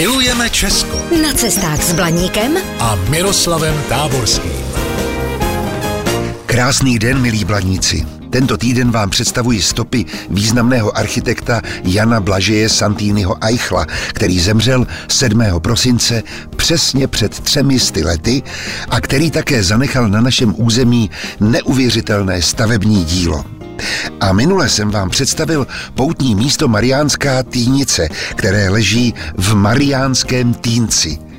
Milujeme Česko Na cestách s Blaníkem a Miroslavem Táborským. Krásný den, milí bladníci. Tento týden vám představuji stopy významného architekta Jana Blažeje Santýnyho Eichla, který zemřel 7. prosince přesně před třemi sty lety a který také zanechal na našem území neuvěřitelné stavební dílo. A minule jsem vám představil poutní místo Mariánská Týnice, které leží v Mariánském Týnci –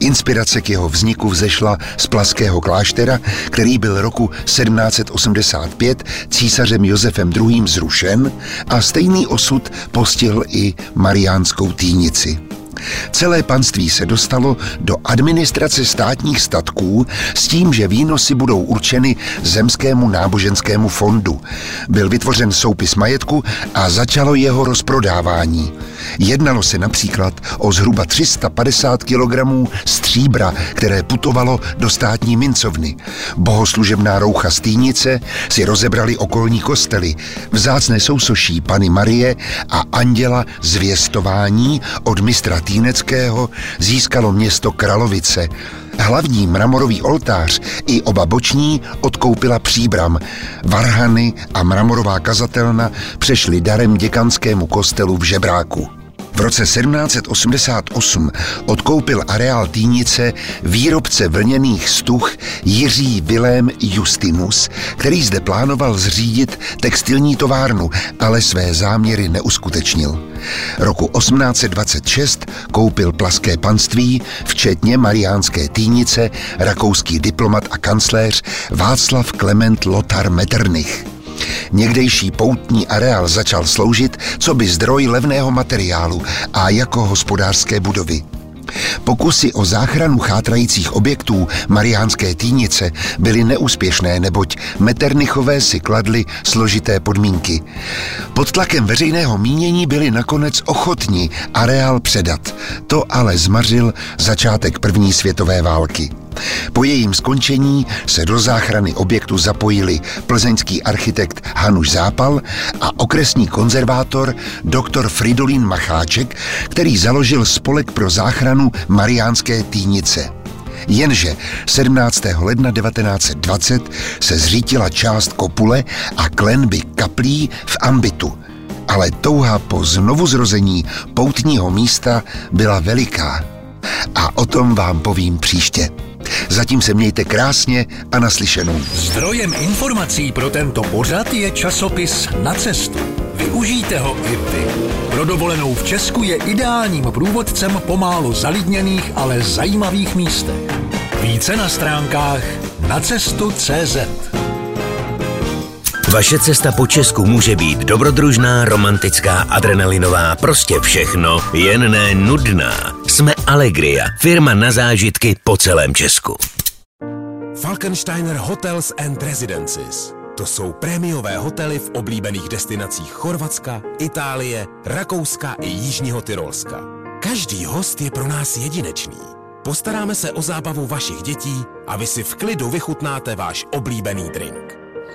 Inspirace k jeho vzniku vzešla z Plaského kláštera, který byl roku 1785 císařem Josefem II. zrušen a stejný osud postihl i Mariánskou týnici. Celé panství se dostalo do administrace státních statků s tím, že výnosy budou určeny Zemskému náboženskému fondu. Byl vytvořen soupis majetku a začalo jeho rozprodávání. Jednalo se například o zhruba 350 kg stříbra, které putovalo do státní mincovny. Bohoslužebná roucha Stýnice si rozebrali okolní kostely. Vzácné sousoší Pany Marie a Anděla zvěstování od mistra Týneckého získalo město Kralovice. Hlavní mramorový oltář i oba boční odkoupila příbram. Varhany a mramorová kazatelna přešly darem děkanskému kostelu v Žebráku. V roce 1788 odkoupil areál Týnice výrobce vlněných stuch Jiří Vilém Justinus, který zde plánoval zřídit textilní továrnu, ale své záměry neuskutečnil. Roku 1826 koupil plaské panství, včetně Mariánské Týnice, rakouský diplomat a kancléř Václav Klement Lothar Metternich. Někdejší poutní areál začal sloužit co by zdroj levného materiálu a jako hospodářské budovy. Pokusy o záchranu chátrajících objektů Mariánské týnice byly neúspěšné, neboť Meternichové si kladly složité podmínky. Pod tlakem veřejného mínění byli nakonec ochotni areál předat. To ale zmařil začátek první světové války. Po jejím skončení se do záchrany objektu zapojili plzeňský architekt Hanuš Zápal a okresní konzervátor dr. Fridolín Macháček, který založil spolek pro záchranu Mariánské týnice. Jenže 17. ledna 1920 se zřítila část kopule a klenby kaplí v ambitu. Ale touha po znovuzrození poutního místa byla veliká. A o tom vám povím příště. Zatím se mějte krásně a naslyšenou. Zdrojem informací pro tento pořad je časopis Na cestu. Využijte ho i vy. Pro dovolenou v Česku je ideálním průvodcem pomálu zalidněných, ale zajímavých místech. Více na stránkách na cestu.cz. Vaše cesta po Česku může být dobrodružná, romantická, adrenalinová, prostě všechno, jen ne nudná. Jsme Allegria, firma na zážitky po celém Česku. Falkensteiner Hotels and Residences. To jsou prémiové hotely v oblíbených destinacích Chorvatska, Itálie, Rakouska i Jižního Tyrolska. Každý host je pro nás jedinečný. Postaráme se o zábavu vašich dětí a vy si v klidu vychutnáte váš oblíbený drink.